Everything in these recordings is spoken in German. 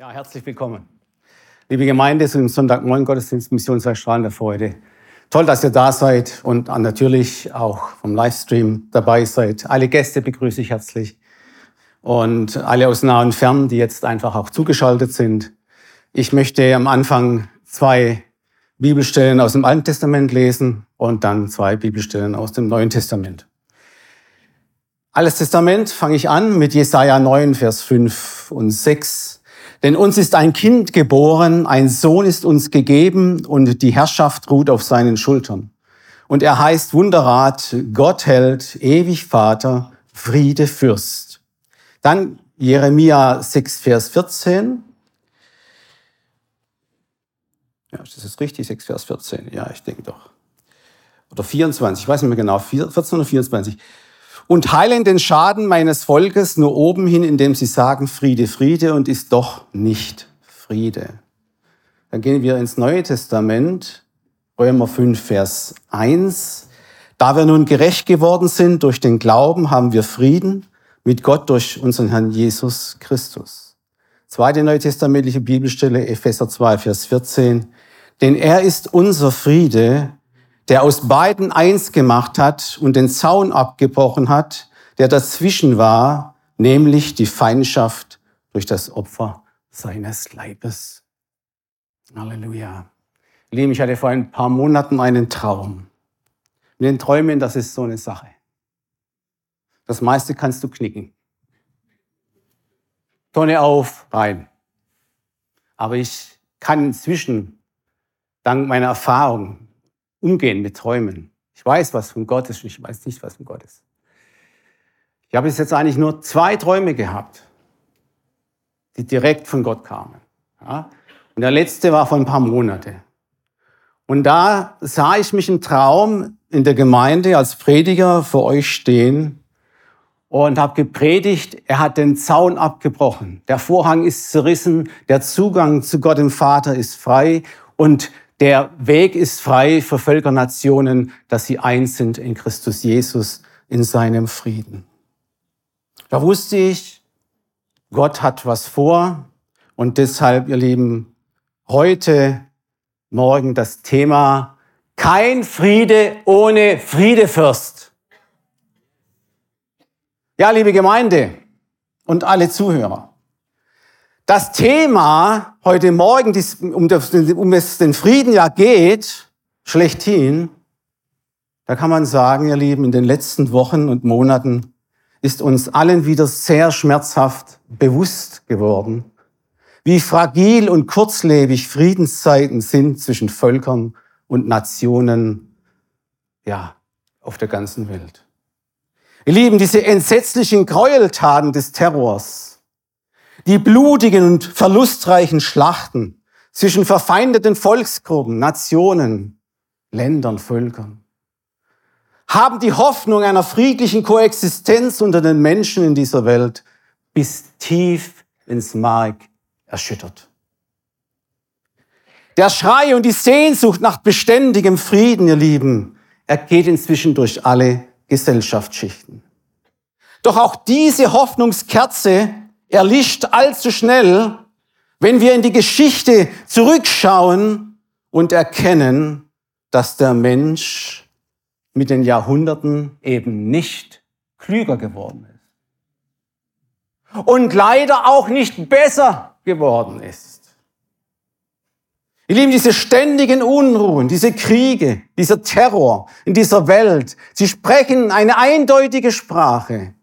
Ja, herzlich willkommen. Liebe Gemeinde, zum Sonntagmorgen Gottesdienst Mission zwei Strahlen der Freude. Toll, dass ihr da seid und natürlich auch vom Livestream dabei seid. Alle Gäste begrüße ich herzlich und alle aus nah und fern, die jetzt einfach auch zugeschaltet sind. Ich möchte am Anfang zwei Bibelstellen aus dem Alten Testament lesen und dann zwei Bibelstellen aus dem Neuen Testament. Altes Testament fange ich an mit Jesaja 9, Vers 5 und 6. Denn uns ist ein Kind geboren, ein Sohn ist uns gegeben und die Herrschaft ruht auf seinen Schultern. Und er heißt Wunderrat, Gott hält, ewig Vater, Friede Fürst. Dann Jeremia 6, Vers 14. Ja, das ist richtig, 6, Vers 14. Ja, ich denke doch. Oder 24, ich weiß nicht mehr genau, 14 oder 24 und heilen den Schaden meines Volkes nur oben hin, indem sie sagen Friede, Friede und ist doch nicht Friede. Dann gehen wir ins Neue Testament, Römer 5, Vers 1. Da wir nun gerecht geworden sind durch den Glauben, haben wir Frieden mit Gott durch unseren Herrn Jesus Christus. Zweite neutestamentliche Bibelstelle, Epheser 2, Vers 14. Denn er ist unser Friede, der aus beiden eins gemacht hat und den Zaun abgebrochen hat, der dazwischen war, nämlich die Feindschaft durch das Opfer seines Leibes. Halleluja. Liebe, ich hatte vor ein paar Monaten einen Traum. Mit den Träumen, das ist so eine Sache. Das meiste kannst du knicken. Tonne auf, rein. Aber ich kann inzwischen, dank meiner Erfahrung, umgehen mit Träumen. Ich weiß, was von Gott ist und ich weiß nicht, was von Gott ist. Ich habe bis jetzt eigentlich nur zwei Träume gehabt, die direkt von Gott kamen. Ja? Und der letzte war vor ein paar Monate. Und da sah ich mich im Traum in der Gemeinde als Prediger vor euch stehen und habe gepredigt. Er hat den Zaun abgebrochen. Der Vorhang ist zerrissen. Der Zugang zu Gott im Vater ist frei. Und der Weg ist frei für Völkernationen, dass sie eins sind in Christus Jesus, in seinem Frieden. Da wusste ich, Gott hat was vor und deshalb, ihr Lieben, heute, morgen das Thema kein Friede ohne Friedefürst. Ja, liebe Gemeinde und alle Zuhörer. Das Thema heute Morgen, um, es den Frieden ja geht, schlechthin, da kann man sagen, ihr Lieben, in den letzten Wochen und Monaten ist uns allen wieder sehr schmerzhaft bewusst geworden, wie fragil und kurzlebig Friedenszeiten sind zwischen Völkern und Nationen, ja, auf der ganzen Welt. Ihr Lieben, diese entsetzlichen Gräueltaten des Terrors, die blutigen und verlustreichen Schlachten zwischen verfeindeten Volksgruppen, Nationen, Ländern, Völkern haben die Hoffnung einer friedlichen Koexistenz unter den Menschen in dieser Welt bis tief ins Mark erschüttert. Der Schrei und die Sehnsucht nach beständigem Frieden, ihr Lieben, er geht inzwischen durch alle Gesellschaftsschichten. Doch auch diese Hoffnungskerze erlischt allzu schnell, wenn wir in die Geschichte zurückschauen und erkennen, dass der Mensch mit den Jahrhunderten eben nicht klüger geworden ist. Und leider auch nicht besser geworden ist. Ihr Lieben, diese ständigen Unruhen, diese Kriege, dieser Terror in dieser Welt, sie sprechen eine eindeutige Sprache.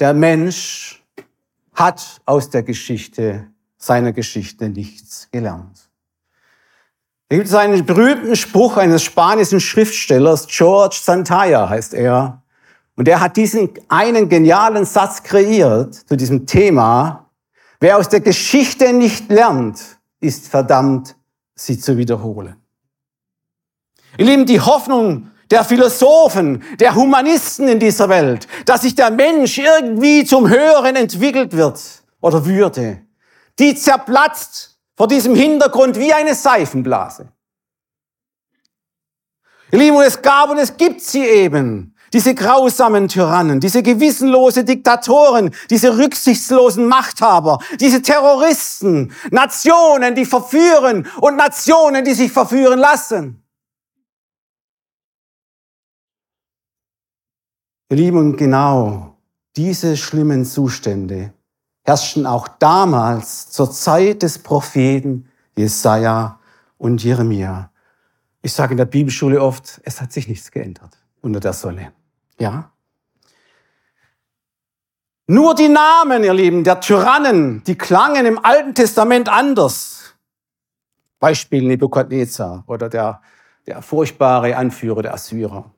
Der Mensch hat aus der Geschichte, seiner Geschichte nichts gelernt. Da gibt es einen berühmten Spruch eines spanischen Schriftstellers, George Santaya heißt er. Und er hat diesen einen genialen Satz kreiert zu diesem Thema. Wer aus der Geschichte nicht lernt, ist verdammt, sie zu wiederholen. Ihr Lieben, die Hoffnung der Philosophen, der Humanisten in dieser Welt, dass sich der Mensch irgendwie zum Höheren entwickelt wird oder würde, die zerplatzt vor diesem Hintergrund wie eine Seifenblase. Ihr Lieben, es gab und es gibt sie eben. diese grausamen Tyrannen, diese gewissenlose Diktatoren, diese rücksichtslosen Machthaber, diese Terroristen, Nationen, die verführen und Nationen, die sich verführen lassen. Ihr Lieben, genau diese schlimmen Zustände herrschten auch damals zur Zeit des Propheten Jesaja und Jeremia. Ich sage in der Bibelschule oft, es hat sich nichts geändert unter der Sonne. Ja? Nur die Namen, ihr Lieben, der Tyrannen, die klangen im Alten Testament anders. Beispiel Nebukadnezar oder der, der furchtbare Anführer der Assyrer.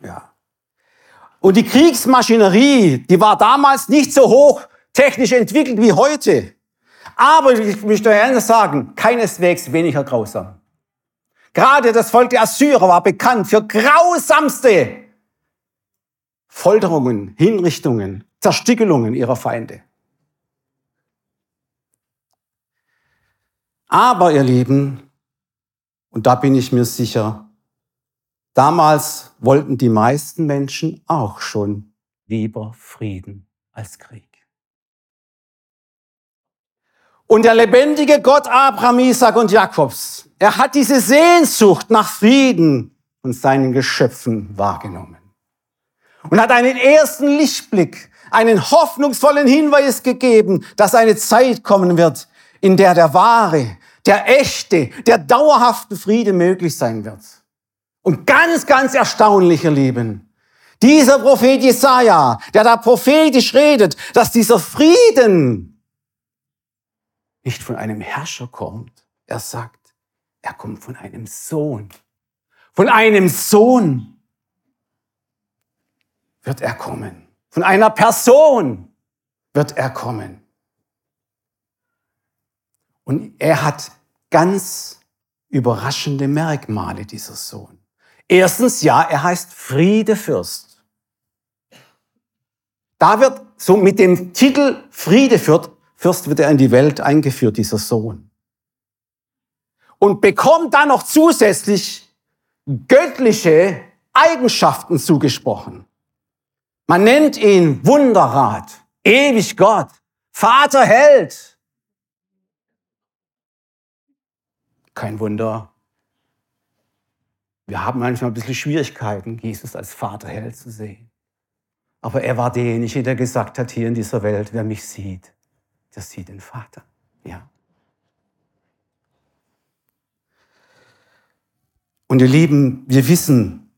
Ja. Und die Kriegsmaschinerie, die war damals nicht so hoch technisch entwickelt wie heute. Aber ich möchte ehrlich sagen, keineswegs weniger grausam. Gerade das Volk der Assyrer war bekannt für grausamste Folterungen, Hinrichtungen, Zerstückelungen ihrer Feinde. Aber ihr Lieben, und da bin ich mir sicher, damals wollten die meisten Menschen auch schon lieber Frieden als Krieg. Und der lebendige Gott Abraham, Isaac und Jakobs, er hat diese Sehnsucht nach Frieden und seinen Geschöpfen wahrgenommen. Und hat einen ersten Lichtblick, einen hoffnungsvollen Hinweis gegeben, dass eine Zeit kommen wird, in der der wahre, der echte, der dauerhafte Friede möglich sein wird. Und ganz, ganz erstaunlich, ihr Lieben, dieser Prophet Jesaja, der da prophetisch redet, dass dieser Frieden nicht von einem Herrscher kommt. Er sagt, er kommt von einem Sohn. Von einem Sohn wird er kommen. Von einer Person wird er kommen. Und er hat ganz überraschende Merkmale, dieser Sohn. Erstens, ja, er heißt Friedefürst. Da wird so mit dem Titel Friedefürst Fürst wird er in die Welt eingeführt, dieser Sohn. Und bekommt dann noch zusätzlich göttliche Eigenschaften zugesprochen. Man nennt ihn Wunderrat, ewig Gott, Vater Held. Kein Wunder. Wir haben manchmal ein bisschen Schwierigkeiten, Jesus als Vater Held zu sehen. Aber er war derjenige, der gesagt hat, hier in dieser Welt, wer mich sieht, der sieht den Vater. Ja. Und ihr Lieben, wir wissen,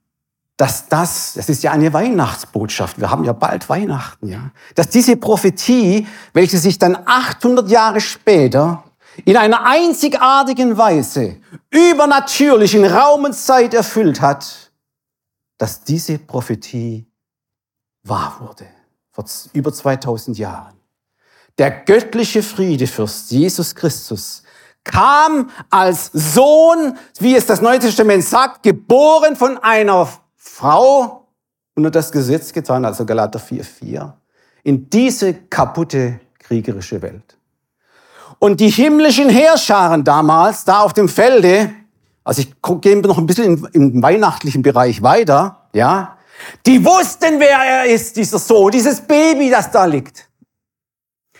dass das, das ist ja eine Weihnachtsbotschaft, wir haben ja bald Weihnachten, ja, dass diese Prophetie, welche sich dann 800 Jahre später in einer einzigartigen Weise übernatürlich in Raum und Zeit erfüllt hat, dass diese Prophetie wahr wurde, vor über 2000 Jahren der göttliche Friedefürst Jesus Christus kam als Sohn, wie es das Neue Testament sagt, geboren von einer Frau unter das Gesetz getan, also Galater 4,4, in diese kaputte kriegerische Welt. Und die himmlischen Heerscharen damals, da auf dem Felde, also ich gehe noch ein bisschen im, im weihnachtlichen Bereich weiter, ja, die wussten, wer er ist, dieser Sohn, dieses Baby, das da liegt.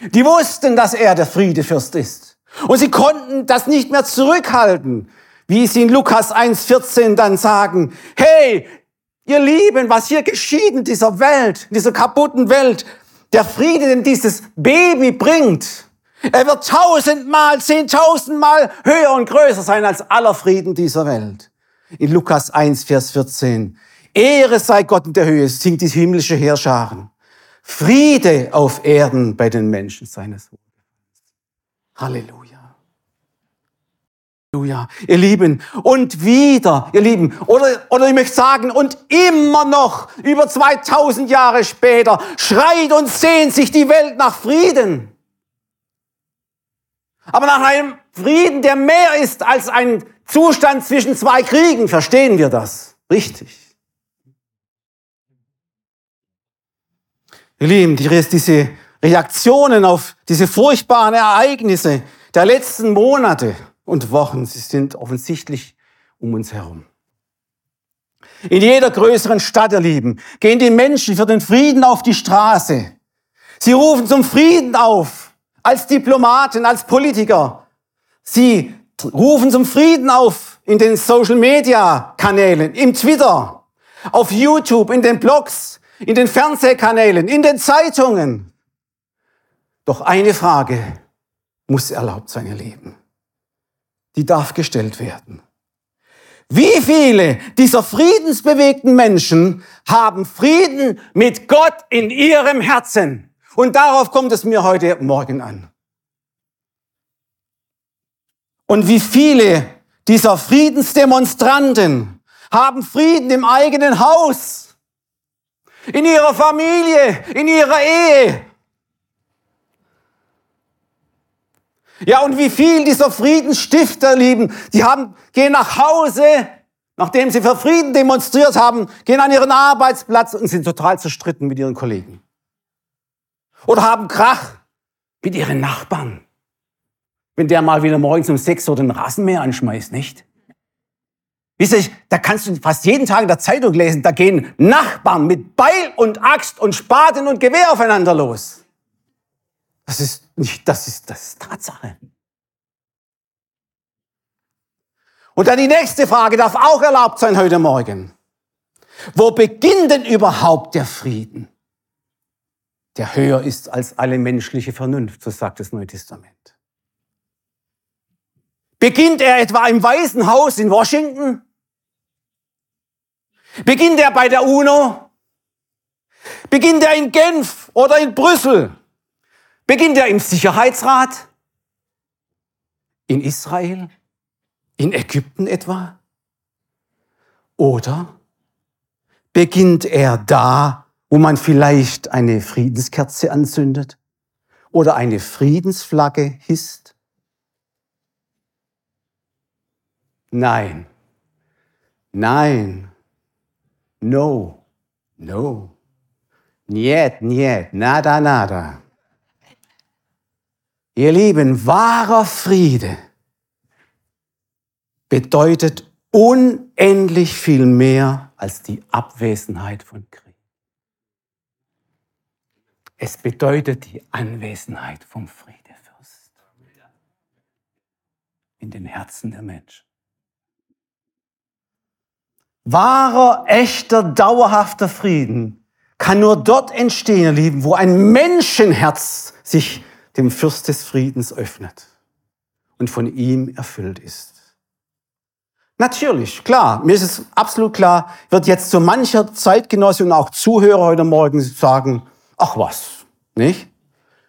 Die wussten, dass er der Friedefürst ist. Und sie konnten das nicht mehr zurückhalten, wie sie in Lukas 1.14 dann sagen, hey, ihr Lieben, was hier geschieht in dieser Welt, in dieser kaputten Welt, der Friede, den dieses Baby bringt, er wird tausendmal, zehntausendmal höher und größer sein als aller Frieden dieser Welt. In Lukas 1, Vers 14. Ehre sei Gott in der Höhe, singt die himmlische Heerscharen. Friede auf Erden bei den Menschen seines Wohlgefallens. Halleluja. Halleluja. Ihr Lieben, und wieder, ihr Lieben, oder, oder ich möchte sagen, und immer noch, über 2000 Jahre später, schreit und sehnt sich die Welt nach Frieden. Aber nach einem Frieden, der mehr ist als ein Zustand zwischen zwei Kriegen, verstehen wir das. Richtig. Ihr Lieben, diese Reaktionen auf diese furchtbaren Ereignisse der letzten Monate und Wochen, sie sind offensichtlich um uns herum. In jeder größeren Stadt, ihr Lieben, gehen die Menschen für den Frieden auf die Straße. Sie rufen zum Frieden auf, als Diplomaten, als Politiker. Sie rufen zum Frieden auf in den Social-Media-Kanälen, im Twitter, auf YouTube, in den Blogs, in den Fernsehkanälen, in den Zeitungen. Doch eine Frage muss erlaubt sein, ihr Lieben. Die darf gestellt werden. Wie viele dieser friedensbewegten Menschen haben Frieden mit Gott in ihrem Herzen? Und darauf kommt es mir heute Morgen an. Und wie viele dieser Friedensdemonstranten haben Frieden im eigenen Haus, in ihrer Familie, in ihrer Ehe. Ja, und wie viel dieser Friedensstifter lieben, die haben, gehen nach Hause, nachdem sie für Frieden demonstriert haben, gehen an ihren Arbeitsplatz und sind total zerstritten mit ihren Kollegen. Oder haben Krach mit ihren Nachbarn. Wenn der mal wieder morgens um sechs Uhr den Rasenmäher anschmeißt, nicht? Wisst ihr, da kannst du fast jeden Tag in der Zeitung lesen, da gehen Nachbarn mit Beil und Axt und Spaten und Gewehr aufeinander los. Das ist nicht, das ist, das ist Tatsache. Und dann die nächste Frage darf auch erlaubt sein heute Morgen. Wo beginnt denn überhaupt der Frieden? Der höher ist als alle menschliche Vernunft, so sagt das Neue Testament. Beginnt er etwa im Weißen Haus in Washington? Beginnt er bei der UNO? Beginnt er in Genf oder in Brüssel? Beginnt er im Sicherheitsrat? In Israel? In Ägypten etwa? Oder beginnt er da, wo man vielleicht eine Friedenskerze anzündet oder eine Friedensflagge hisst? Nein, nein, no, no, niet, niet, nada, nada. Ihr Lieben, wahrer Friede bedeutet unendlich viel mehr als die Abwesenheit von Krieg. Es bedeutet die Anwesenheit vom Friedefürst in den Herzen der Menschen. Wahrer, echter, dauerhafter Frieden kann nur dort entstehen, ihr Lieben, wo ein Menschenherz sich dem Fürst des Friedens öffnet und von ihm erfüllt ist. Natürlich, klar, mir ist es absolut klar, wird jetzt so mancher Zeitgenosse und auch Zuhörer heute Morgen sagen, ach was, nicht?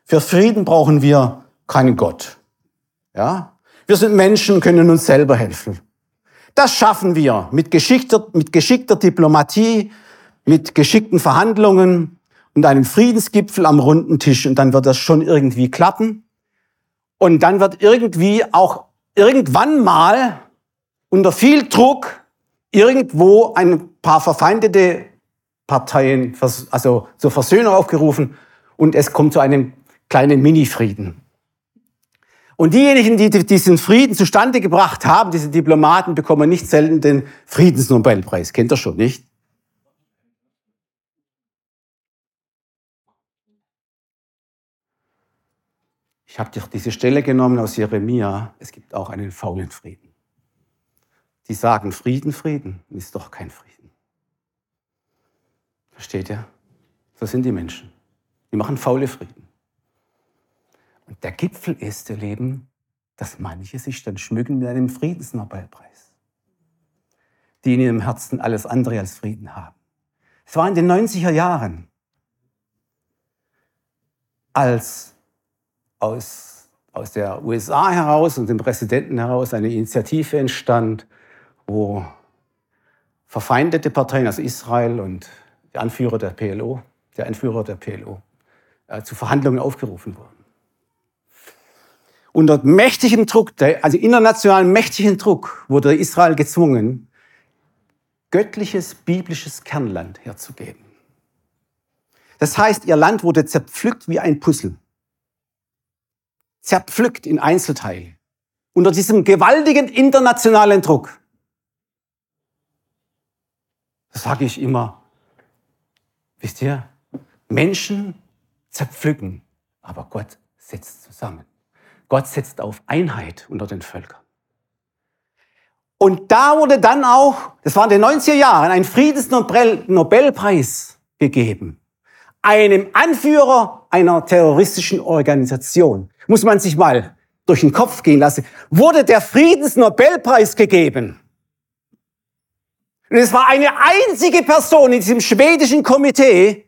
Für Frieden brauchen wir keinen Gott. Ja? Wir sind Menschen, können uns selber helfen. Das schaffen wir mit geschickter, mit geschickter Diplomatie, mit geschickten Verhandlungen und einem Friedensgipfel am runden Tisch und dann wird das schon irgendwie klappen. Und dann wird irgendwie auch irgendwann mal unter viel Druck irgendwo ein paar verfeindete Parteien also zur Versöhnung aufgerufen und es kommt zu einem kleinen Mini-Frieden. Und diejenigen, die diesen Frieden zustande gebracht haben, diese Diplomaten, bekommen nicht selten den Friedensnobelpreis. Kennt ihr schon, nicht? Ich habe diese Stelle genommen aus Jeremia. Es gibt auch einen faulen Frieden. Die sagen Frieden, Frieden, ist doch kein Frieden. Versteht ihr? So sind die Menschen. Die machen faule Frieden. Und der Gipfel ist, ihr Leben, dass manche sich dann schmücken mit einem Friedensnobelpreis, die in ihrem Herzen alles andere als Frieden haben. Es war in den 90er Jahren, als aus, aus der USA heraus und dem Präsidenten heraus eine Initiative entstand, wo verfeindete Parteien, also Israel und der Anführer der PLO, der Anführer der PLO, äh, zu Verhandlungen aufgerufen wurden. Unter mächtigem Druck, also internationalen mächtigen Druck, wurde Israel gezwungen, göttliches biblisches Kernland herzugeben. Das heißt, ihr Land wurde zerpflückt wie ein Puzzle zerpflückt in Einzelteile. Unter diesem gewaltigen internationalen Druck. Das sage ich immer. Wisst ihr, Menschen zerpflücken, aber Gott setzt zusammen. Gott setzt auf Einheit unter den Völkern. Und da wurde dann auch, das war in den 90er Jahren, ein Friedensnobelpreis gegeben. Einem Anführer einer terroristischen Organisation. Muss man sich mal durch den Kopf gehen lassen. Wurde der Friedensnobelpreis gegeben. Und es war eine einzige Person in diesem schwedischen Komitee,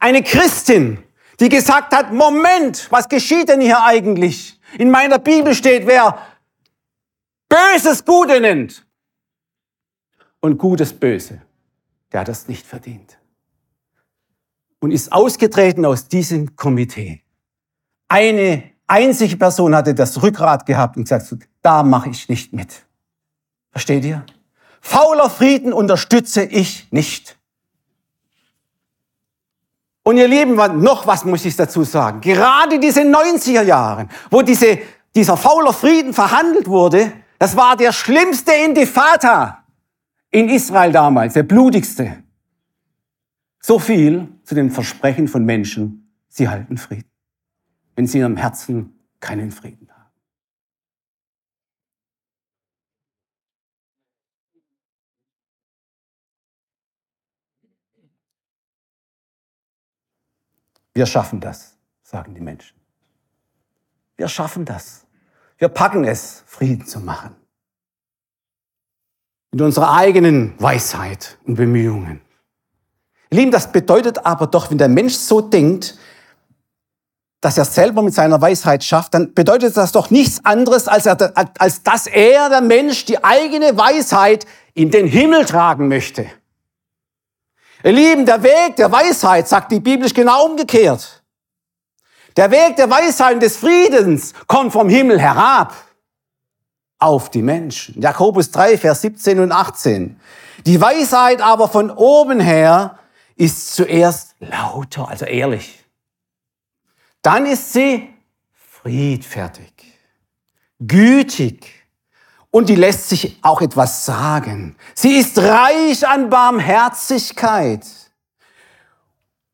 eine Christin, die gesagt hat, Moment, was geschieht denn hier eigentlich? In meiner Bibel steht, wer Böses Gute nennt und Gutes Böse, der hat das nicht verdient. Und ist ausgetreten aus diesem Komitee. Eine einzige Person hatte das Rückgrat gehabt und gesagt, da mache ich nicht mit. Versteht ihr? Fauler Frieden unterstütze ich nicht. Und ihr Lieben, noch was muss ich dazu sagen. Gerade diese 90er Jahre, wo diese, dieser fauler Frieden verhandelt wurde, das war der schlimmste Intifada in Israel damals, der blutigste. So viel zu dem Versprechen von Menschen, sie halten Frieden, wenn sie in ihrem Herzen keinen Frieden haben. Wir schaffen das, sagen die Menschen. Wir schaffen das. Wir packen es, Frieden zu machen. Mit unserer eigenen Weisheit und Bemühungen. Lieben, das bedeutet aber doch, wenn der Mensch so denkt, dass er selber mit seiner Weisheit schafft, dann bedeutet das doch nichts anderes, als, er, als dass er, der Mensch, die eigene Weisheit in den Himmel tragen möchte. Ihr Lieben, der Weg der Weisheit, sagt die Bibel, ist genau umgekehrt. Der Weg der Weisheit und des Friedens kommt vom Himmel herab auf die Menschen. Jakobus 3, Vers 17 und 18. Die Weisheit aber von oben her ist zuerst lauter, also ehrlich. Dann ist sie friedfertig, gütig, und die lässt sich auch etwas sagen. Sie ist reich an Barmherzigkeit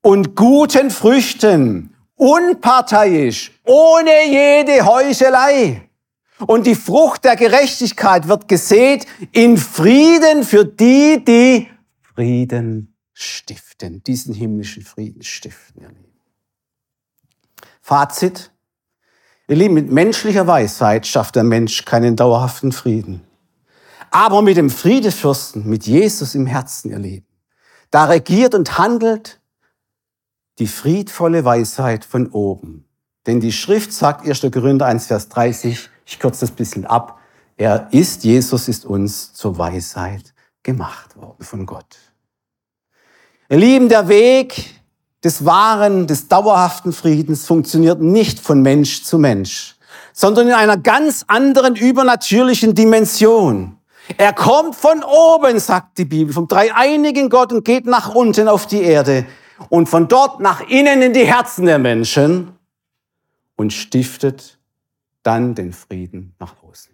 und guten Früchten, unparteiisch, ohne jede Heuchelei. Und die Frucht der Gerechtigkeit wird gesät in Frieden für die, die Frieden stiften, diesen himmlischen Frieden stiften. Fazit, Ihr Lieben, mit menschlicher Weisheit schafft der Mensch keinen dauerhaften Frieden. Aber mit dem Friedefürsten, mit Jesus im Herzen, ihr Lieben, da regiert und handelt die friedvolle Weisheit von oben. Denn die Schrift sagt, 1. Korinther 1, Vers 30, ich kürze das ein bisschen ab, er ist, Jesus ist uns zur Weisheit gemacht worden von Gott. Ihr Lieben, der Weg des wahren, des dauerhaften Friedens funktioniert nicht von Mensch zu Mensch, sondern in einer ganz anderen übernatürlichen Dimension. Er kommt von oben, sagt die Bibel, vom dreieinigen Gott und geht nach unten auf die Erde und von dort nach innen in die Herzen der Menschen und stiftet dann den Frieden nach außen.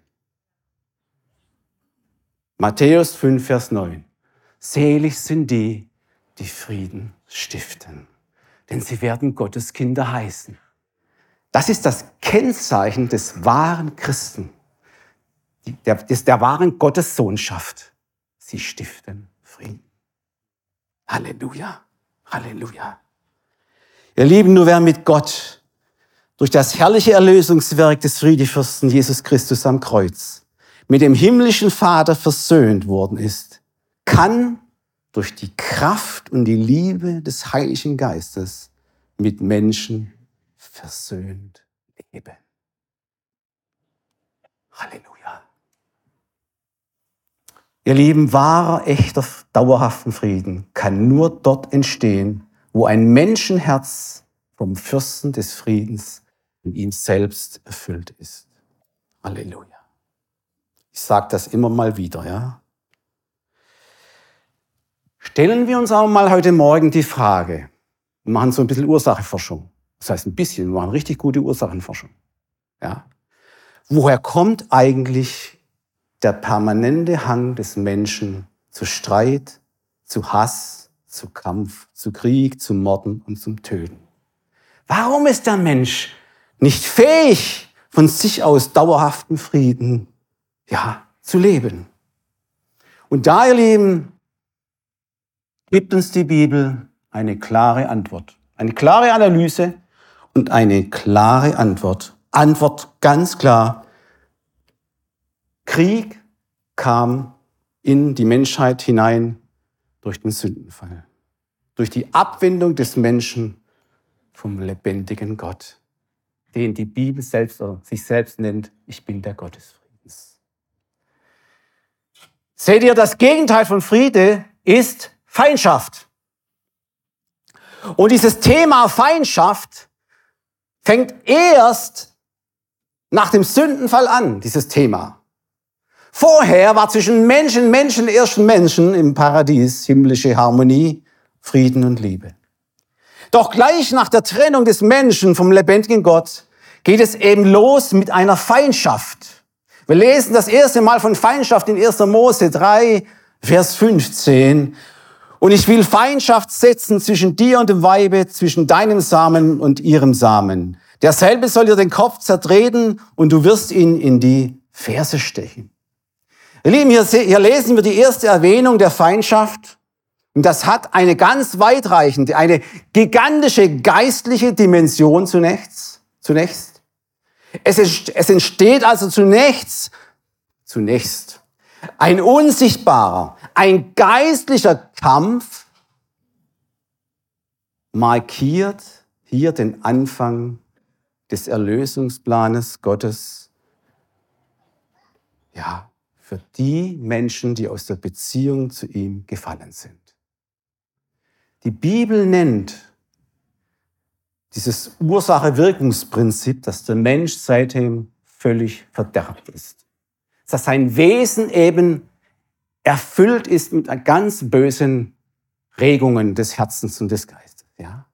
Matthäus 5, Vers 9. Selig sind die, die Frieden stiften denn sie werden Gottes Kinder heißen. Das ist das Kennzeichen des wahren Christen, der, des, der wahren Gottessohnschaft. Sie stiften Frieden. Halleluja, Halleluja. Ihr Lieben, nur wer mit Gott durch das herrliche Erlösungswerk des Friedefürsten Jesus Christus am Kreuz mit dem himmlischen Vater versöhnt worden ist, kann durch die Kraft und die Liebe des Heiligen Geistes mit Menschen versöhnt leben. Halleluja. Ihr Lieben, wahrer, echter, dauerhaften Frieden kann nur dort entstehen, wo ein Menschenherz vom Fürsten des Friedens in ihm selbst erfüllt ist. Halleluja. Ich sage das immer mal wieder, ja. Stellen wir uns aber mal heute Morgen die Frage, wir machen so ein bisschen Ursachenforschung. Das heißt ein bisschen, wir machen richtig gute Ursachenforschung. Ja? Woher kommt eigentlich der permanente Hang des Menschen zu Streit, zu Hass, zu Kampf, zu Krieg, zu Morden und zum Töten. Warum ist der Mensch nicht fähig, von sich aus dauerhaften Frieden, ja, zu leben? Und da, ihr Lieben, gibt uns die Bibel eine klare Antwort. Eine klare Analyse und eine klare Antwort. Antwort ganz klar. Krieg kam in die Menschheit hinein durch den Sündenfall. Durch die Abwendung des Menschen vom lebendigen Gott, den die Bibel selbst oder sich selbst nennt, ich bin der Gott des Friedens. Seht ihr, das Gegenteil von Friede ist Feindschaft. Und dieses Thema Feindschaft fängt erst nach dem Sündenfall an, dieses Thema. Vorher war zwischen Menschen, Menschen, ersten Menschen im Paradies himmlische Harmonie, Frieden und Liebe. Doch gleich nach der Trennung des Menschen vom lebendigen Gott geht es eben los mit einer Feindschaft. Wir lesen das erste Mal von Feindschaft in 1. Mose 3, Vers 15. Und ich will Feindschaft setzen zwischen dir und dem Weibe, zwischen deinem Samen und ihrem Samen. Derselbe soll dir den Kopf zertreten und du wirst ihn in die Ferse stechen. Ihr Lieben, hier, hier lesen wir die erste Erwähnung der Feindschaft. Und das hat eine ganz weitreichende, eine gigantische geistliche Dimension zunächst. zunächst. Es, es entsteht also zunächst, zunächst ein unsichtbarer, ein geistlicher Kampf markiert hier den Anfang des Erlösungsplanes Gottes. Ja, für die Menschen, die aus der Beziehung zu ihm gefallen sind. Die Bibel nennt dieses Ursache-Wirkungsprinzip, dass der Mensch seitdem völlig verderbt ist. Dass sein Wesen eben erfüllt ist mit ganz bösen Regungen des Herzens und des Geistes. Ja?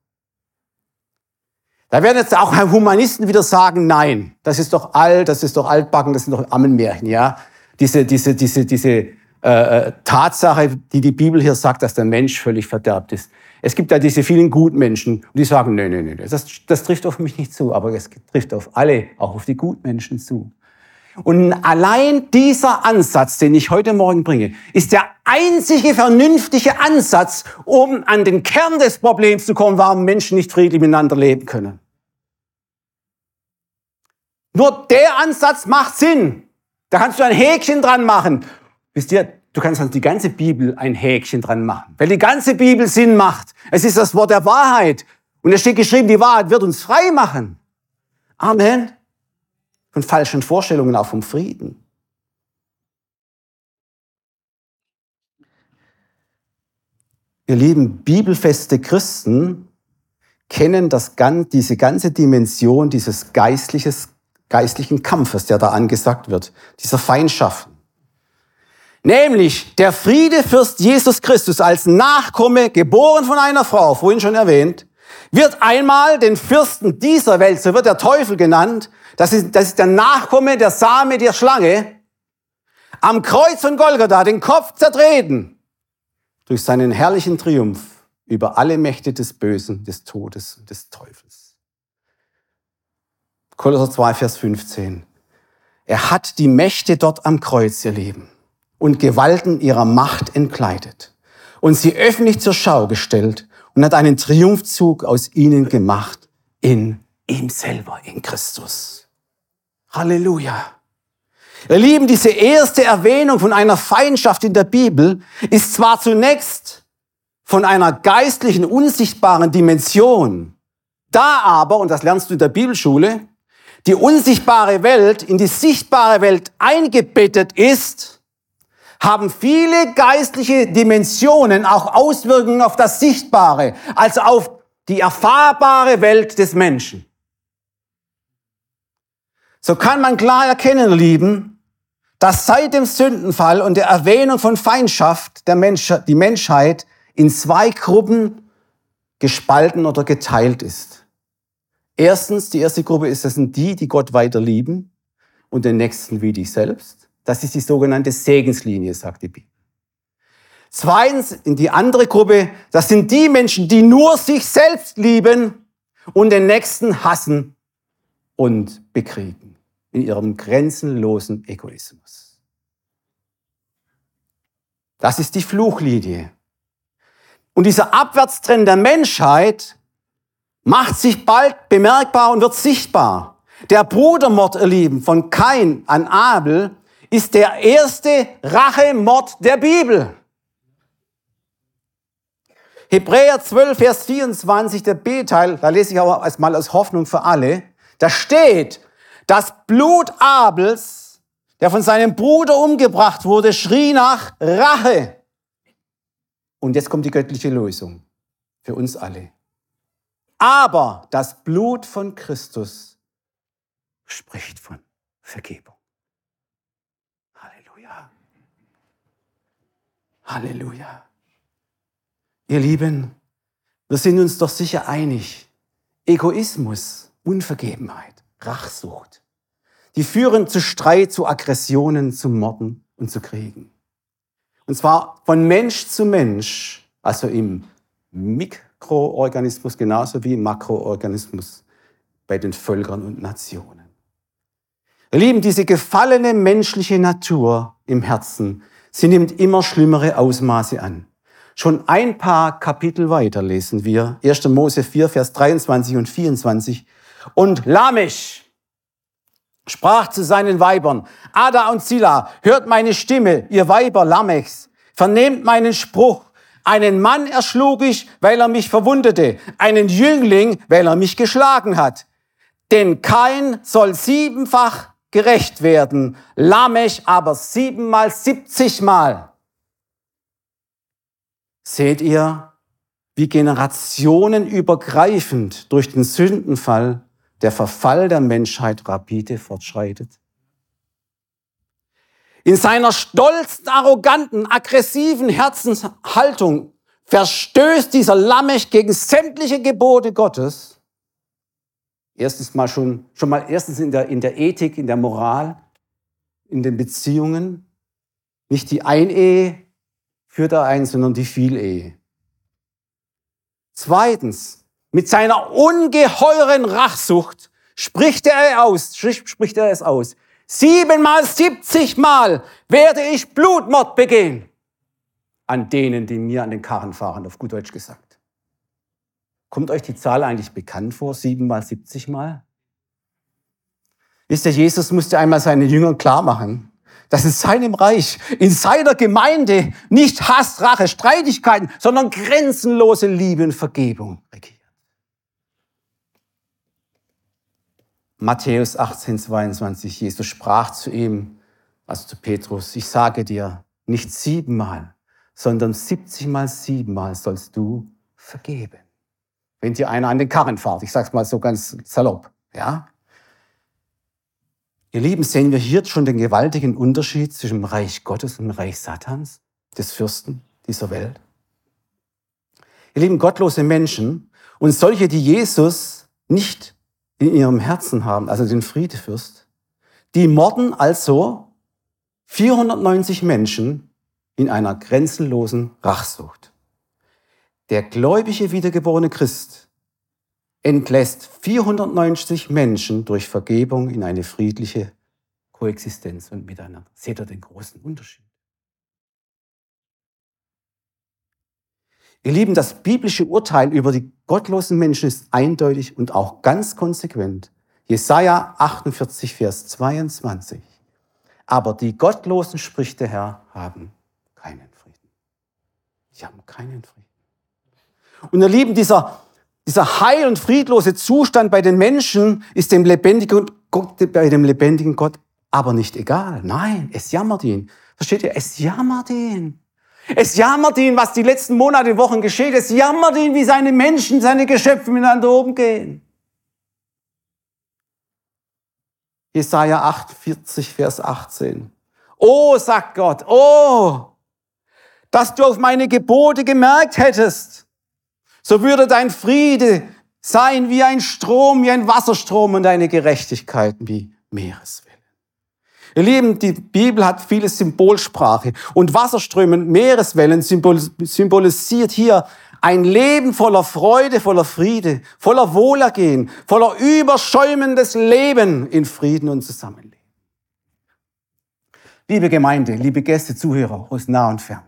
Da werden jetzt auch Humanisten wieder sagen, nein, das ist doch alt, das ist doch altbacken, das sind doch Ammenmärchen. Ja? Diese, diese, diese, diese äh, äh, Tatsache, die die Bibel hier sagt, dass der Mensch völlig verderbt ist. Es gibt ja diese vielen Gutmenschen, und die sagen, nein, nein, nein, das, das trifft auf mich nicht zu, aber es trifft auf alle, auch auf die Gutmenschen zu. Und allein dieser Ansatz, den ich heute Morgen bringe, ist der einzige vernünftige Ansatz, um an den Kern des Problems zu kommen, warum Menschen nicht friedlich miteinander leben können. Nur der Ansatz macht Sinn. Da kannst du ein Häkchen dran machen. Wisst ihr, du kannst an die ganze Bibel ein Häkchen dran machen, weil die ganze Bibel Sinn macht. Es ist das Wort der Wahrheit. Und es steht geschrieben, die Wahrheit wird uns frei machen. Amen von falschen Vorstellungen, auch vom Frieden. Ihr lieben bibelfeste Christen kennen das, diese ganze Dimension dieses geistlichen Kampfes, der da angesagt wird, dieser Feindschaften. Nämlich der Friedefürst Jesus Christus als Nachkomme, geboren von einer Frau, vorhin schon erwähnt, wird einmal den Fürsten dieser Welt, so wird der Teufel genannt, das ist, das ist der Nachkomme, der Same der Schlange, am Kreuz von Golgatha den Kopf zertreten durch seinen herrlichen Triumph über alle Mächte des Bösen, des Todes und des Teufels. Kolosser 2, Vers 15. Er hat die Mächte dort am Kreuz, ihr Leben, und Gewalten ihrer Macht entkleidet und sie öffentlich zur Schau gestellt und hat einen Triumphzug aus ihnen gemacht in ihm selber, in Christus. Halleluja. Ihr Lieben, diese erste Erwähnung von einer Feindschaft in der Bibel ist zwar zunächst von einer geistlichen, unsichtbaren Dimension, da aber, und das lernst du in der Bibelschule, die unsichtbare Welt in die sichtbare Welt eingebettet ist, haben viele geistliche Dimensionen auch Auswirkungen auf das Sichtbare, also auf die erfahrbare Welt des Menschen. So kann man klar erkennen, Lieben, dass seit dem Sündenfall und der Erwähnung von Feindschaft der Mensch, die Menschheit in zwei Gruppen gespalten oder geteilt ist. Erstens, die erste Gruppe ist, das sind die, die Gott weiter lieben und den Nächsten wie dich selbst. Das ist die sogenannte Segenslinie, sagt die Bibel. Zweitens, in die andere Gruppe, das sind die Menschen, die nur sich selbst lieben und den Nächsten hassen und bekriegen in ihrem grenzenlosen Egoismus. Das ist die Fluchlinie. Und dieser Abwärtstrend der Menschheit macht sich bald bemerkbar und wird sichtbar. Der Brudermord, ihr Lieben, von Kain an Abel ist der erste Rachemord der Bibel. Hebräer 12, Vers 24, der B-Teil, da lese ich aber erstmal als Hoffnung für alle. Da steht, das Blut Abels, der von seinem Bruder umgebracht wurde, schrie nach Rache. Und jetzt kommt die göttliche Lösung für uns alle. Aber das Blut von Christus spricht von Vergebung. Halleluja. Halleluja. Ihr Lieben, wir sind uns doch sicher einig. Egoismus, Unvergebenheit, Rachsucht, die führen zu Streit, zu Aggressionen, zu Morden und zu Kriegen. Und zwar von Mensch zu Mensch, also im Mikroorganismus genauso wie im Makroorganismus bei den Völkern und Nationen. Ihr Lieben, diese gefallene menschliche Natur im Herzen, sie nimmt immer schlimmere Ausmaße an. Schon ein paar Kapitel weiter lesen wir 1. Mose 4, Vers 23 und 24. Und Lamech sprach zu seinen Weibern, Ada und Sila, hört meine Stimme, ihr Weiber Lamechs, vernehmt meinen Spruch. Einen Mann erschlug ich, weil er mich verwundete, einen Jüngling, weil er mich geschlagen hat. Denn kein soll siebenfach gerecht werden, Lamech aber siebenmal, siebzigmal. Seht ihr, wie generationenübergreifend durch den Sündenfall der Verfall der Menschheit rapide fortschreitet? In seiner stolzen, arroganten, aggressiven Herzenshaltung verstößt dieser Lammech gegen sämtliche Gebote Gottes. Erstens mal schon, schon mal erstens in der, in der Ethik, in der Moral, in den Beziehungen. Nicht die Einehe führt er ein, sondern die Vielehe. Zweitens, mit seiner ungeheuren Rachsucht spricht er aus, spricht er es aus. Siebenmal, siebzigmal werde ich Blutmord begehen an denen, die mir an den Karren fahren, auf gut Deutsch gesagt. Kommt euch die Zahl eigentlich bekannt vor? Siebenmal, siebzigmal? Wisst ihr, Jesus musste einmal seinen Jüngern klar machen, dass in seinem Reich, in seiner Gemeinde nicht Hass, Rache, Streitigkeiten, sondern grenzenlose Liebe und Vergebung regiert. Matthäus 18, 22, Jesus sprach zu ihm, also zu Petrus, ich sage dir, nicht siebenmal, sondern siebzigmal siebenmal sollst du vergeben. Wenn dir einer an den Karren fährt, ich sag's mal so ganz salopp, ja? Ihr Lieben, sehen wir hier schon den gewaltigen Unterschied zwischen dem Reich Gottes und dem Reich Satans, des Fürsten dieser Welt. Ihr lieben, gottlose Menschen und solche, die Jesus nicht in ihrem Herzen haben, also den Friedefürst, die morden also 490 Menschen in einer grenzenlosen Rachsucht. Der gläubige wiedergeborene Christ entlässt 490 Menschen durch Vergebung in eine friedliche Koexistenz und miteinander. Seht ihr den großen Unterschied? Ihr Lieben, das biblische Urteil über die gottlosen Menschen ist eindeutig und auch ganz konsequent. Jesaja 48, Vers 22. Aber die Gottlosen, spricht der Herr, haben keinen Frieden. Sie haben keinen Frieden. Und ihr Lieben, dieser dieser heil- und friedlose Zustand bei den Menschen ist dem lebendigen Gott, bei dem lebendigen Gott aber nicht egal. Nein, es jammert ihn. Versteht ihr? Es jammert ihn. Es jammert ihn, was die letzten Monate, Wochen geschieht. Es jammert ihn, wie seine Menschen, seine Geschöpfe miteinander umgehen. Jesaja 48, Vers 18. Oh, sagt Gott, oh, dass du auf meine Gebote gemerkt hättest so würde dein Friede sein wie ein Strom, wie ein Wasserstrom und deine Gerechtigkeit wie Meereswellen. Ihr Lieben, die Bibel hat viele Symbolsprache und Wasserströme Meereswellen symbolisiert hier ein Leben voller Freude, voller Friede, voller Wohlergehen, voller überschäumendes Leben in Frieden und Zusammenleben. Liebe Gemeinde, liebe Gäste, Zuhörer aus nah und fern.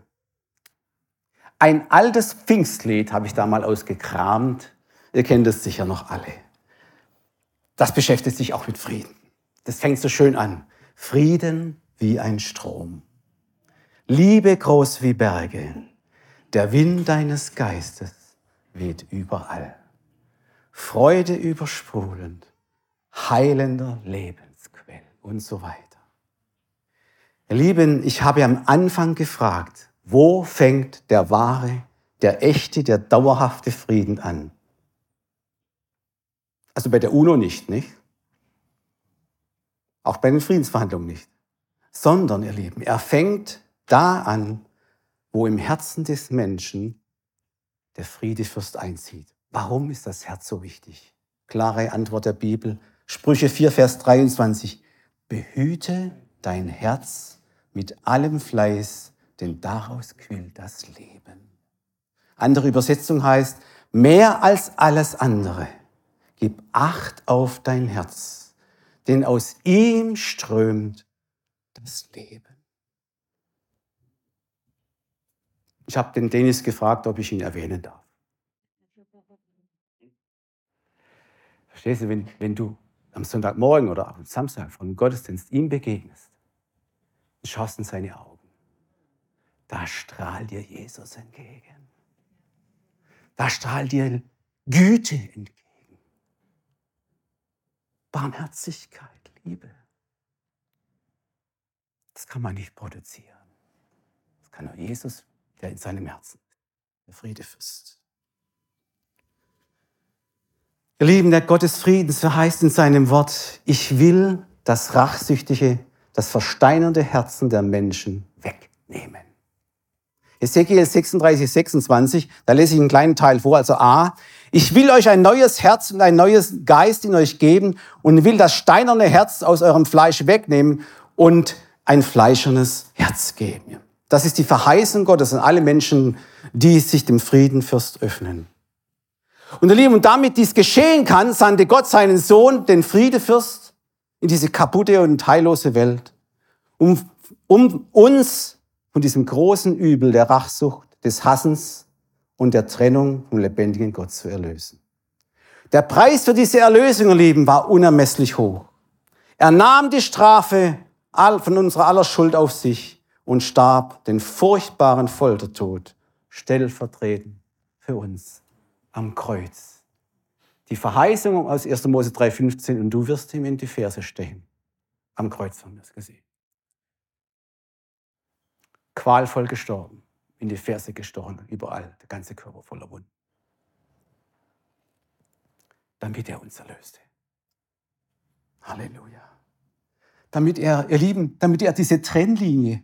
Ein altes Pfingstlied habe ich da mal ausgekramt. Ihr kennt es sicher noch alle. Das beschäftigt sich auch mit Frieden. Das fängt so schön an. Frieden wie ein Strom. Liebe groß wie Berge. Der Wind deines Geistes weht überall. Freude übersprudelnd, heilender Lebensquell und so weiter. Ihr Lieben, ich habe am Anfang gefragt, wo fängt der wahre, der echte, der dauerhafte Frieden an? Also bei der UNO nicht, nicht? Auch bei den Friedensverhandlungen nicht. Sondern, ihr Lieben, er fängt da an, wo im Herzen des Menschen der Friedefürst einzieht. Warum ist das Herz so wichtig? Klare Antwort der Bibel. Sprüche 4, Vers 23. Behüte dein Herz mit allem Fleiß, denn daraus quillt das Leben. Andere Übersetzung heißt, mehr als alles andere, gib Acht auf dein Herz, denn aus ihm strömt das Leben. Ich habe den Dennis gefragt, ob ich ihn erwähnen darf. Verstehst du, wenn, wenn du am Sonntagmorgen oder am Samstag vom Gottesdienst ihm begegnest und schaust in seine Augen, da strahlt dir Jesus entgegen. Da strahlt dir Güte entgegen. Barmherzigkeit, Liebe. Das kann man nicht produzieren. Das kann nur Jesus der in seinem Herzen der Friedefürst. Ihr Lieben, der Gott des Friedens verheißt in seinem Wort, ich will das rachsüchtige, das versteinernde Herzen der Menschen wegnehmen. Ezekiel 36, 26, da lese ich einen kleinen Teil vor, also A, ich will euch ein neues Herz und ein neues Geist in euch geben und will das steinerne Herz aus eurem Fleisch wegnehmen und ein fleischernes Herz geben. Das ist die Verheißung Gottes an alle Menschen, die sich dem Friedenfürst öffnen. Und ihr Lieben, und damit dies geschehen kann, sandte Gott seinen Sohn, den Friedefürst, in diese kaputte und heillose Welt, um, um uns von diesem großen Übel der Rachsucht, des Hassens und der Trennung vom lebendigen Gott zu erlösen. Der Preis für diese Erlösung, ihr Lieben, war unermesslich hoch. Er nahm die Strafe von unserer aller Schuld auf sich und starb den furchtbaren Foltertod stellvertretend für uns am Kreuz. Die Verheißung aus 1. Mose 3,15 und du wirst ihm in die Ferse stechen. Am Kreuz haben wir es gesehen. Qualvoll gestorben, in die Ferse gestochen, überall, der ganze Körper voller Wunden. Damit er uns erlöste. Halleluja. Damit er, ihr Lieben, damit er diese Trennlinie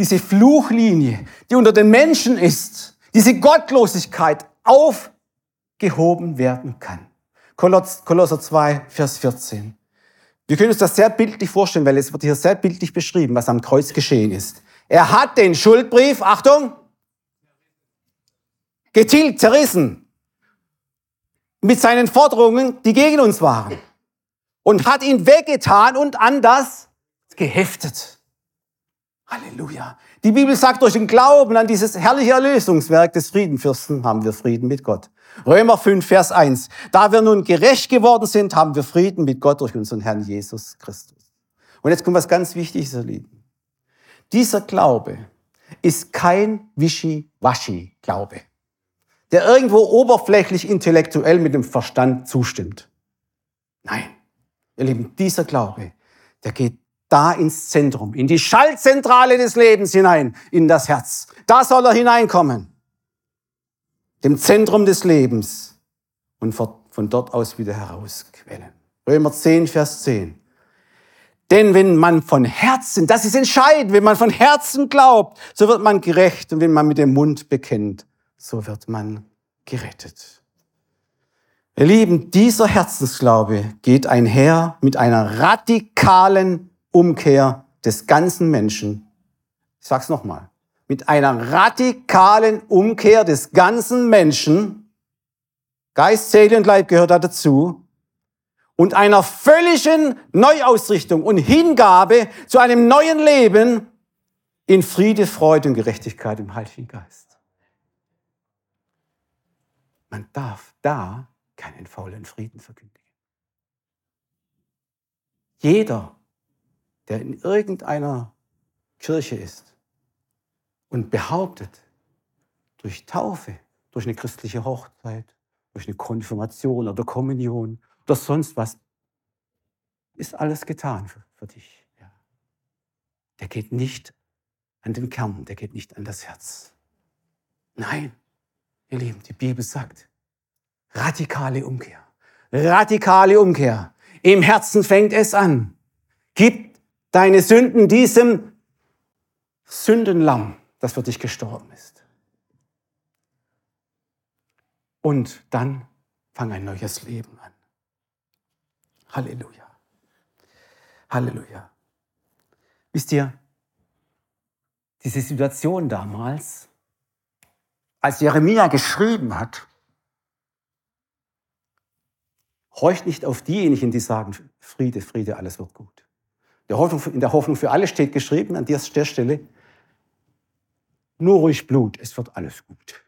diese Fluchlinie, die unter den Menschen ist, diese Gottlosigkeit aufgehoben werden kann. Kolosser 2, Vers 14. Wir können uns das sehr bildlich vorstellen, weil es wird hier sehr bildlich beschrieben, was am Kreuz geschehen ist. Er hat den Schuldbrief, Achtung, getilgt, zerrissen, mit seinen Forderungen, die gegen uns waren, und hat ihn weggetan und an das geheftet. Halleluja. Die Bibel sagt, durch den Glauben an dieses herrliche Erlösungswerk des Friedenfürsten haben wir Frieden mit Gott. Römer 5, Vers 1. Da wir nun gerecht geworden sind, haben wir Frieden mit Gott durch unseren Herrn Jesus Christus. Und jetzt kommt was ganz Wichtiges, ihr Lieben. Dieser Glaube ist kein Wischi-Waschi-Glaube, der irgendwo oberflächlich intellektuell mit dem Verstand zustimmt. Nein, ihr Lieben, dieser Glaube, der geht da ins Zentrum, in die Schaltzentrale des Lebens hinein, in das Herz. Da soll er hineinkommen. Dem Zentrum des Lebens und von dort aus wieder herausquellen. Römer 10, Vers 10. Denn wenn man von Herzen, das ist entscheidend, wenn man von Herzen glaubt, so wird man gerecht. Und wenn man mit dem Mund bekennt, so wird man gerettet. Ihr Lieben, dieser Herzensglaube geht einher mit einer radikalen Umkehr des ganzen Menschen. Ich sag's nochmal. Mit einer radikalen Umkehr des ganzen Menschen. Geist, Seele und Leib gehört da dazu. Und einer völligen Neuausrichtung und Hingabe zu einem neuen Leben in Friede, Freude und Gerechtigkeit im Heiligen Geist. Man darf da keinen faulen Frieden verkündigen. Jeder, der in irgendeiner Kirche ist und behauptet, durch Taufe, durch eine christliche Hochzeit, durch eine Konfirmation oder Kommunion oder sonst was, ist alles getan für, für dich. Ja. Der geht nicht an den Kern, der geht nicht an das Herz. Nein, ihr Lieben, die Bibel sagt, radikale Umkehr. Radikale Umkehr. Im Herzen fängt es an. Gib deine Sünden diesem Sündenlamm, das für dich gestorben ist. Und dann fang ein neues Leben an. Halleluja. Halleluja. Wisst ihr, diese Situation damals, als Jeremia geschrieben hat, horcht nicht auf diejenigen, die sagen, Friede, Friede, alles wird gut. In der Hoffnung für alle steht geschrieben an der Stelle, nur ruhig Blut, es wird alles gut.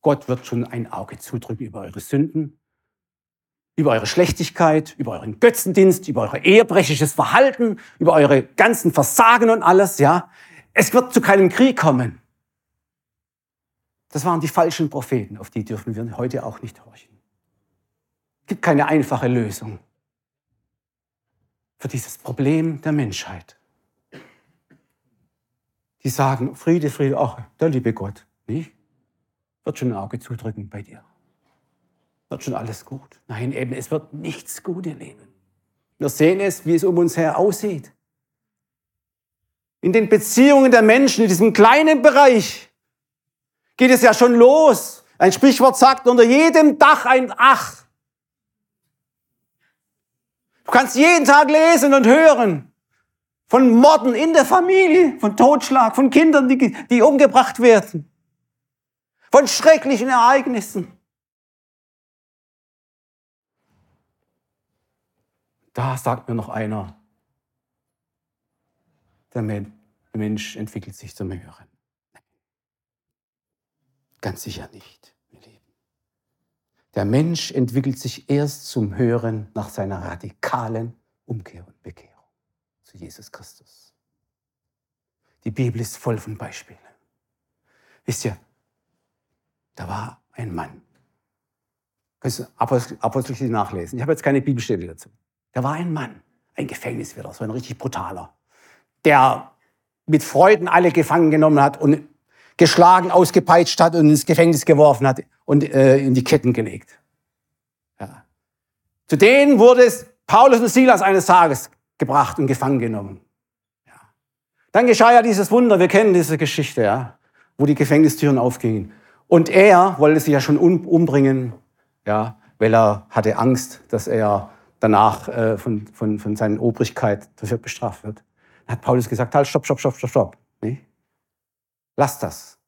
Gott wird schon ein Auge zudrücken über eure Sünden, über eure Schlechtigkeit, über euren Götzendienst, über euer ehebrechiges Verhalten, über eure ganzen Versagen und alles, ja. Es wird zu keinem Krieg kommen. Das waren die falschen Propheten, auf die dürfen wir heute auch nicht horchen. Es gibt keine einfache Lösung für dieses Problem der Menschheit. Die sagen, Friede, Friede, ach, der liebe Gott, nicht? Wird schon ein Auge zudrücken bei dir. Wird schon alles gut. Nein, eben, es wird nichts gut, Leben. Wir sehen es, wie es um uns her aussieht. In den Beziehungen der Menschen, in diesem kleinen Bereich, geht es ja schon los. Ein Sprichwort sagt, unter jedem Dach ein Ach. Du kannst jeden Tag lesen und hören von Morden in der Familie, von Totschlag, von Kindern, die, die umgebracht werden, von schrecklichen Ereignissen. Da sagt mir noch einer, der Mensch entwickelt sich zum Hören. Ganz sicher nicht. Der Mensch entwickelt sich erst zum Hören nach seiner radikalen Umkehr und Bekehrung zu Jesus Christus. Die Bibel ist voll von Beispielen. Wisst ihr, da war ein Mann. Kannst du Apostelgeschichte nachlesen? Ich habe jetzt keine Bibelstelle dazu. Da war ein Mann, ein Gefängniswärter, so ein richtig brutaler, der mit Freuden alle gefangen genommen hat und geschlagen, ausgepeitscht hat und ins Gefängnis geworfen hat und äh, in die Ketten gelegt. Ja. Zu denen wurde es Paulus und Silas eines Tages gebracht und gefangen genommen. Ja. Dann geschah ja dieses Wunder, wir kennen diese Geschichte, ja, wo die Gefängnistüren aufgingen. Und er wollte sich ja schon umbringen, ja, weil er hatte Angst, dass er danach äh, von, von, von seiner Obrigkeit dafür bestraft wird. Dann hat Paulus gesagt, halt, stopp, stopp, stopp, stopp, stopp. Nee? Lass das.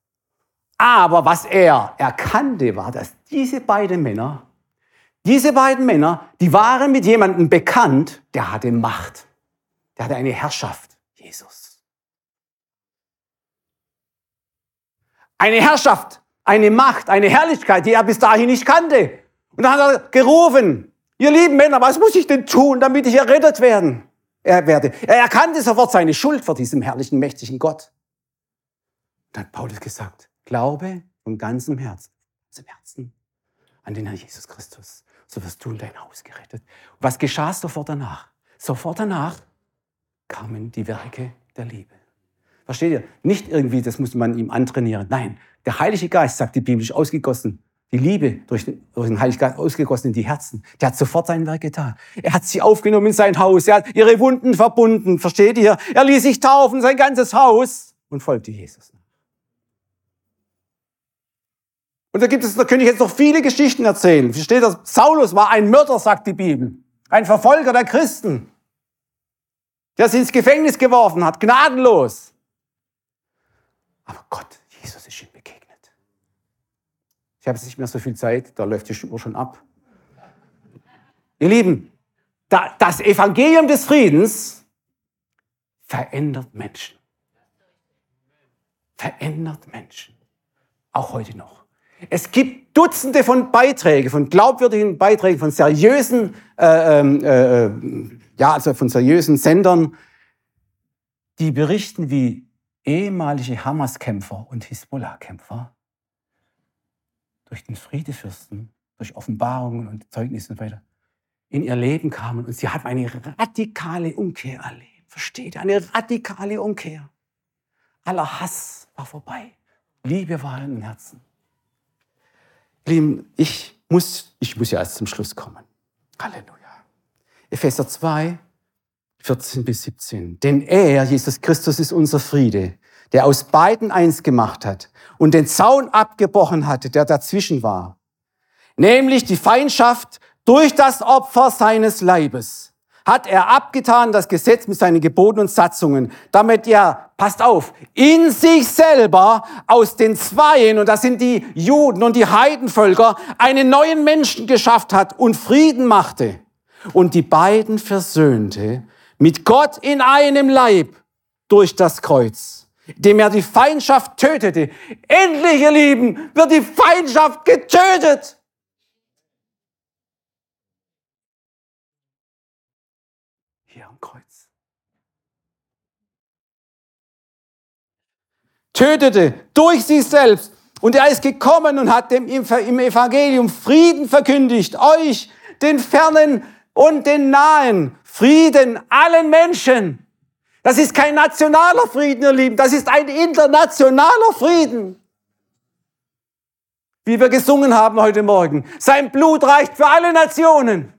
Aber was er erkannte, war, dass diese beiden Männer, diese beiden Männer, die waren mit jemandem bekannt, der hatte Macht. Der hatte eine Herrschaft. Jesus. Eine Herrschaft, eine Macht, eine Herrlichkeit, die er bis dahin nicht kannte. Und dann hat er gerufen, ihr lieben Männer, was muss ich denn tun, damit ich errettet werden, er werde? Er erkannte sofort seine Schuld vor diesem herrlichen, mächtigen Gott. Dann hat Paulus gesagt, glaube von ganzem Herzen, ganzem Herzen an den Herrn Jesus Christus. So wirst du in dein Haus gerettet. Was geschah sofort danach? Sofort danach kamen die Werke der Liebe. Versteht ihr? Nicht irgendwie, das muss man ihm antrainieren. Nein, der Heilige Geist, sagt die Bibel, ist ausgegossen. Die Liebe durch den, durch den Heiligen Geist ausgegossen in die Herzen. Der hat sofort sein Werk getan. Er hat sie aufgenommen in sein Haus. Er hat ihre Wunden verbunden. Versteht ihr? Er ließ sich taufen, sein ganzes Haus und folgte Jesus. Und da gibt es, da könnte ich jetzt noch viele Geschichten erzählen. Versteht das? Saulus war ein Mörder, sagt die Bibel. Ein Verfolger der Christen. Der sie ins Gefängnis geworfen hat, gnadenlos. Aber Gott, Jesus ist. Ich habe jetzt nicht mehr so viel Zeit, da läuft die Uhr schon ab. Ihr Lieben, das Evangelium des Friedens verändert Menschen. Verändert Menschen. Auch heute noch. Es gibt Dutzende von Beiträgen, von glaubwürdigen Beiträgen, von seriösen, äh, ähm, äh, äh, ja, also von seriösen Sendern, die berichten, wie ehemalige Hamas-Kämpfer und Hisbollah-Kämpfer durch den Friedefürsten, durch Offenbarungen und Zeugnisse und weiter in ihr Leben kamen und sie haben eine radikale Umkehr erlebt. Versteht ihr? Eine radikale Umkehr. Aller Hass war vorbei. Liebe war in den Herzen. Lieben, ich muss, ich muss ja erst zum Schluss kommen. Halleluja. Epheser 2, 14 bis 17. Denn er, Jesus Christus, ist unser Friede, der aus beiden eins gemacht hat und den Zaun abgebrochen hatte, der dazwischen war. Nämlich die Feindschaft durch das Opfer seines Leibes hat er abgetan das Gesetz mit seinen Geboten und Satzungen, damit er, passt auf, in sich selber aus den Zweien, und das sind die Juden und die Heidenvölker, einen neuen Menschen geschafft hat und Frieden machte und die beiden versöhnte mit Gott in einem Leib durch das Kreuz, dem er die Feindschaft tötete. Endlich, ihr Lieben, wird die Feindschaft getötet. hier am Kreuz. Tötete durch sich selbst. Und er ist gekommen und hat dem im Evangelium Frieden verkündigt. Euch, den Fernen und den Nahen. Frieden allen Menschen. Das ist kein nationaler Frieden, ihr Lieben. Das ist ein internationaler Frieden. Wie wir gesungen haben heute Morgen. Sein Blut reicht für alle Nationen.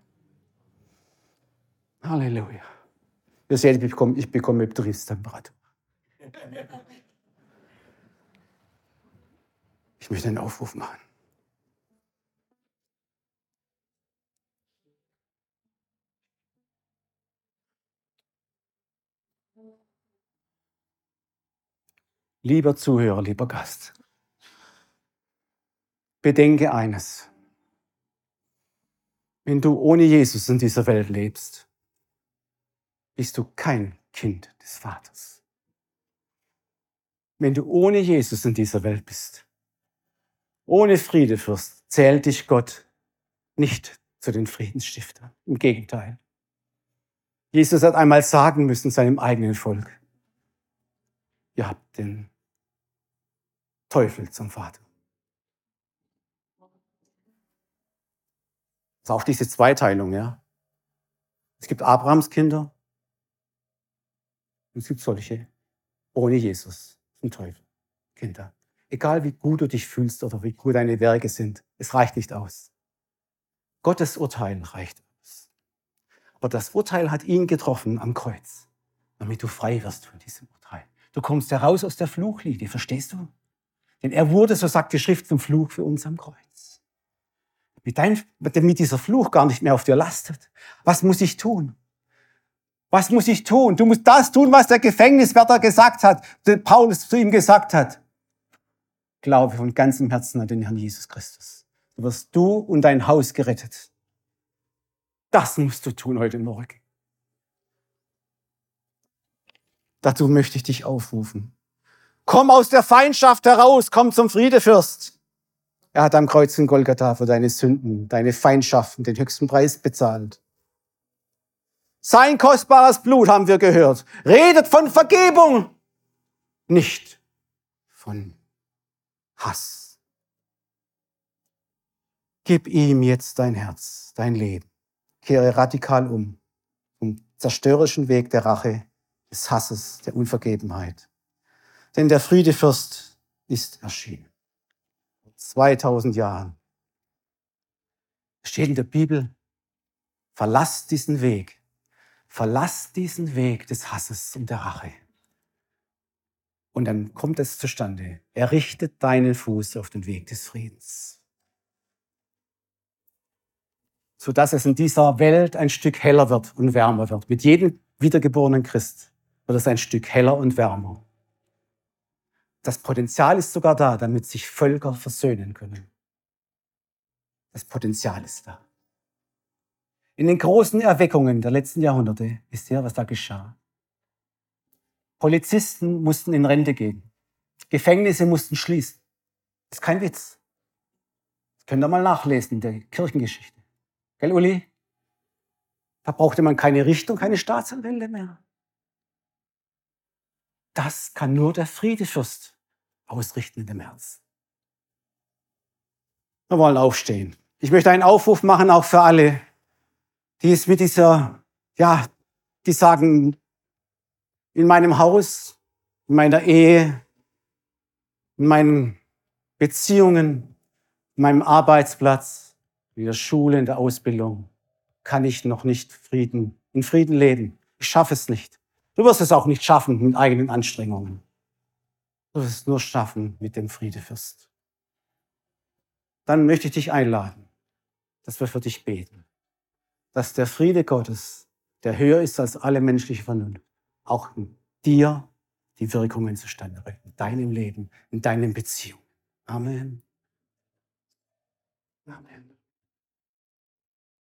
Halleluja. Ihr seht, ich bekomme, ich bekomme Betriebstemperatur. Ich möchte einen Aufruf machen. Lieber Zuhörer, lieber Gast, bedenke eines. Wenn du ohne Jesus in dieser Welt lebst, bist du kein Kind des Vaters. Wenn du ohne Jesus in dieser Welt bist, ohne Friedefürst, zählt dich Gott nicht zu den Friedensstiftern. Im Gegenteil. Jesus hat einmal sagen müssen seinem eigenen Volk, ihr habt den Teufel zum Vater. Das ist auch diese Zweiteilung, ja. Es gibt Abrahams Kinder und es gibt solche ohne Jesus, zum Teufel, Kinder. Egal wie gut du dich fühlst oder wie gut deine Werke sind, es reicht nicht aus. Gottes Urteil reicht aus. Aber das Urteil hat ihn getroffen am Kreuz, damit du frei wirst von diesem Urteil. Du kommst heraus aus der Fluchlinie, verstehst du? Denn er wurde, so sagt die Schrift, zum Fluch für uns am Kreuz. Mit, dein, damit dieser Fluch gar nicht mehr auf dir lastet. Was muss ich tun? Was muss ich tun? Du musst das tun, was der Gefängniswärter gesagt hat, der Paulus zu ihm gesagt hat. Glaube von ganzem Herzen an den Herrn Jesus Christus. Du wirst du und dein Haus gerettet. Das musst du tun heute Morgen. Dazu möchte ich dich aufrufen. Komm aus der Feindschaft heraus, komm zum Friedefürst. Er hat am Kreuz in Golgatha für deine Sünden, deine Feindschaften den höchsten Preis bezahlt. Sein kostbares Blut haben wir gehört. Redet von Vergebung, nicht von Hass. Gib ihm jetzt dein Herz, dein Leben. Kehre radikal um vom zerstörerischen Weg der Rache, des Hasses, der Unvergebenheit. Denn der Friedefürst ist erschienen. 2000 Jahren. Steht in der Bibel, verlasst diesen Weg Verlass diesen Weg des Hasses und der Rache Und dann kommt es zustande. Er richtet deinen Fuß auf den Weg des Friedens. Sodass es in dieser Welt ein Stück heller wird und wärmer wird. Mit jedem wiedergeborenen Christ wird es ein Stück heller und wärmer. Das Potenzial ist sogar da, damit sich Völker versöhnen können. Das Potenzial ist da. In den großen Erweckungen der letzten Jahrhunderte ist ja, was da geschah. Polizisten mussten in Rente gehen. Gefängnisse mussten schließen. Das ist kein Witz. Das könnt ihr mal nachlesen in der Kirchengeschichte. Gell, Uli? Da brauchte man keine Richtung, keine Staatsanwälte mehr. Das kann nur der Friedefürst ausrichten in dem Herzen. Wir wollen aufstehen. Ich möchte einen Aufruf machen, auch für alle, die es mit dieser, ja, die sagen, in meinem Haus, in meiner Ehe, in meinen Beziehungen, in meinem Arbeitsplatz, in der Schule, in der Ausbildung, kann ich noch nicht Frieden, in Frieden leben. Ich schaffe es nicht. Du wirst es auch nicht schaffen mit eigenen Anstrengungen. Du wirst es nur schaffen mit dem Friedefürst. Dann möchte ich dich einladen, dass wir für dich beten. Dass der Friede Gottes, der höher ist als alle menschliche Vernunft, auch in dir die Wirkungen zustande bringt, in deinem Leben, in deinen Beziehungen. Amen. Amen.